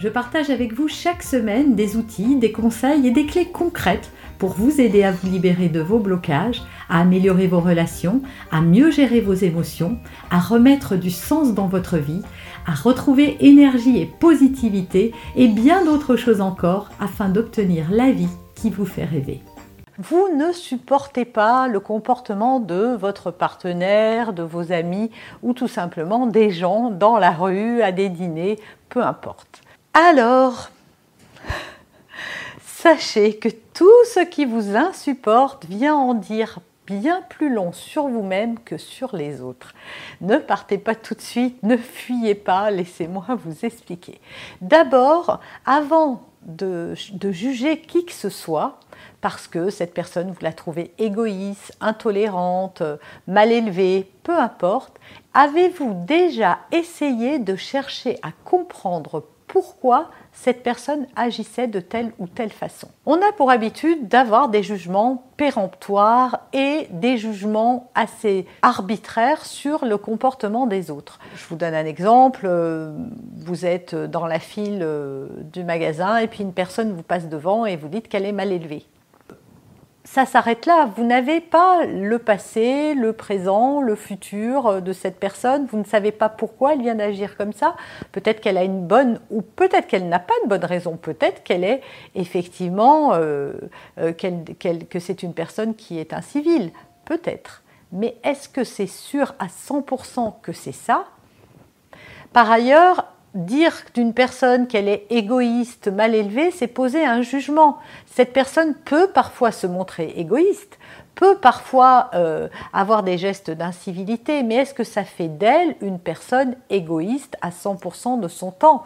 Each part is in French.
Je partage avec vous chaque semaine des outils, des conseils et des clés concrètes pour vous aider à vous libérer de vos blocages, à améliorer vos relations, à mieux gérer vos émotions, à remettre du sens dans votre vie, à retrouver énergie et positivité et bien d'autres choses encore afin d'obtenir la vie qui vous fait rêver. Vous ne supportez pas le comportement de votre partenaire, de vos amis ou tout simplement des gens dans la rue, à des dîners, peu importe. Alors, sachez que tout ce qui vous insupporte vient en dire bien plus long sur vous-même que sur les autres. Ne partez pas tout de suite, ne fuyez pas, laissez-moi vous expliquer. D'abord, avant de, juger qui que ce soit, parce que cette personne, vous la trouvez égoïste, intolérante, mal élevée, peu importe, avez-vous déjà essayé de chercher à comprendre pourquoi cette personne agissait de telle ou telle façon. On a pour habitude d'avoir des jugements péremptoires et des jugements assez arbitraires sur le comportement des autres. Je vous donne un exemple, vous êtes dans la file euh, du magasin et puis une personne vous passe devant et vous dites qu'elle est mal élevée ça s'arrête là. Vous n'avez pas le passé, le présent, le futur de cette personne. Vous ne savez pas pourquoi elle vient d'agir comme ça. Peut-être qu'elle a une bonne ou peut-être qu'elle n'a pas de bonne raison. Peut-être qu'elle est effectivement euh, euh, que c'est une personne qui est incivile. Peut-être. Mais est-ce que c'est sûr à 100% que c'est ça? Par ailleurs, dire d'une personne qu'elle est égoïste, mal élevée, c'est poser un jugement. Cette personne peut parfois se montrer égoïste, peut parfois euh, avoir des gestes d'incivilité, mais est-ce que ça fait d'elle une personne égoïste à 100% de son temps?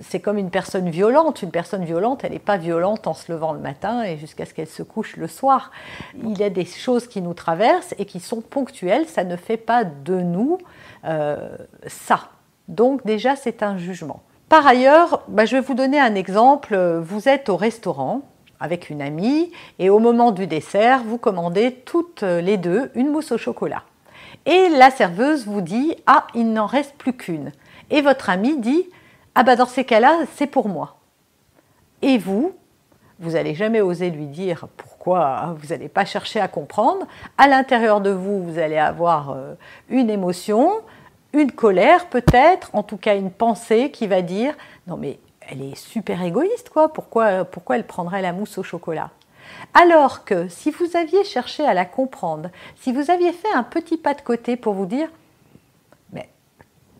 C'est comme une personne violente. Une personne violente, elle n'est pas violente en se levant le matin et jusqu'à ce qu'elle se couche le soir. Il y a des choses qui nous traversent et qui sont ponctuelles. Ça ne fait pas de nous euh, ça. Donc déjà, c'est un jugement. Par ailleurs, bah, je vais vous donner un exemple. Vous êtes au restaurant avec une amie et au moment du dessert, vous commandez toutes les deux une mousse au chocolat. Et la serveuse vous dit Ah, il n'en reste plus qu'une. Et votre amie dit Ah, bah dans ces cas-là, c'est pour moi. Et vous, vous n'allez jamais oser lui dire pourquoi, vous n'allez pas chercher à comprendre. À l'intérieur de vous, vous allez avoir euh, une émotion, une colère peut-être, en tout cas une pensée qui va dire non mais elle est super égoïste quoi, pourquoi, pourquoi elle prendrait la mousse au chocolat? Alors que si vous aviez cherché à la comprendre, si vous aviez fait un petit pas de côté pour vous dire mais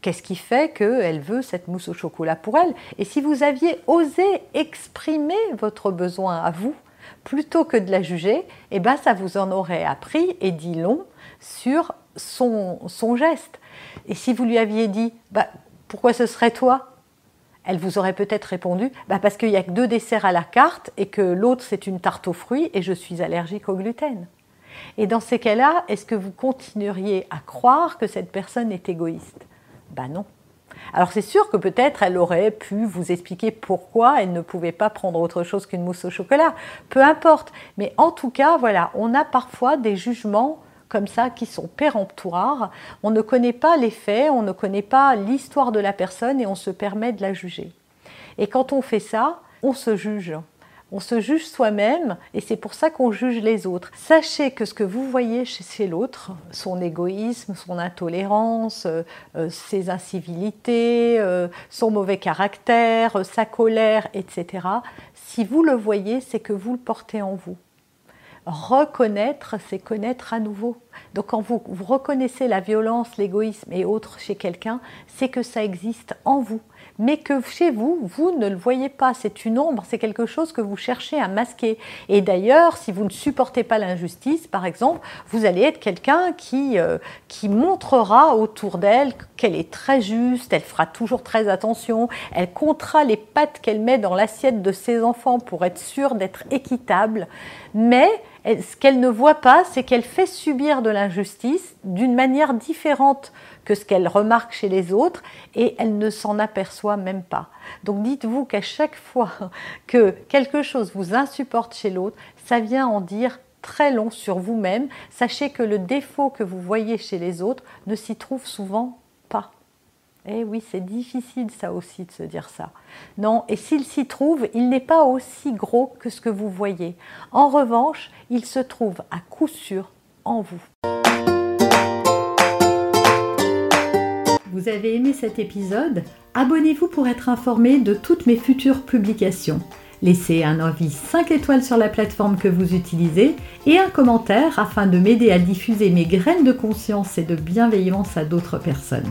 qu'est-ce qui fait qu'elle veut cette mousse au chocolat pour elle? Et si vous aviez osé exprimer votre besoin à vous, plutôt que de la juger, eh ben ça vous en aurait appris et dit long sur son, son geste. Et si vous lui aviez dit bah, pourquoi ce serait toi? Elle vous aurait peut-être répondu bah parce qu'il n'y a que deux desserts à la carte et que l'autre c'est une tarte aux fruits et je suis allergique au gluten. Et dans ces cas-là, est-ce que vous continueriez à croire que cette personne est égoïste? Ben non. Alors c'est sûr que peut-être elle aurait pu vous expliquer pourquoi elle ne pouvait pas prendre autre chose qu'une mousse au chocolat. Peu importe. Mais en tout cas, voilà, on a parfois des jugements comme ça qui sont péremptoires. On ne connaît pas les faits, on ne connaît pas l'histoire de la personne et on se permet de la juger. Et quand on fait ça, on se juge. On se juge soi-même et c'est pour ça qu'on juge les autres. Sachez que ce que vous voyez chez l'autre, son égoïsme, son intolérance, euh, euh, ses incivilités, euh, son mauvais caractère, sa colère, etc., si vous le voyez, c'est que vous le portez en vous. Reconnaître, c'est connaître à nouveau. Donc quand vous, reconnaissez la violence, l'égoïsme et autres chez quelqu'un, c'est que ça existe en vous. Mais que chez vous, vous ne le voyez pas. C'est une ombre, c'est quelque chose que vous cherchez à masquer. Et d'ailleurs, si vous ne supportez pas l'injustice, par exemple, vous allez être quelqu'un qui, euh, qui montrera autour d'elle qu'elle est très juste, elle fera toujours très attention, elle comptera les pattes qu'elle met dans l'assiette de ses enfants pour être sûre d'être équitable. Mais ce qu'elle ne voit pas, c'est qu'elle fait subir de l'injustice d'une manière différente que ce qu'elle remarque chez les autres et elle ne s'en aperçoit même pas. Donc dites-vous qu'à chaque fois que quelque chose vous insupporte chez l'autre, ça vient en dire très long sur vous-même. Sachez que le défaut que vous voyez chez les autres ne s'y trouve souvent. Eh oui, c'est difficile ça aussi de se dire ça. Non, et s'il s'y trouve, il n'est pas aussi gros que ce que vous voyez. En revanche, il se trouve à coup sûr en vous. Vous avez aimé cet épisode? Abonnez-vous pour être informé de toutes mes futures publications. Laissez un avis 5 étoiles sur la plateforme que vous utilisez et un commentaire afin de m'aider à diffuser mes graines de conscience et de bienveillance à d'autres personnes.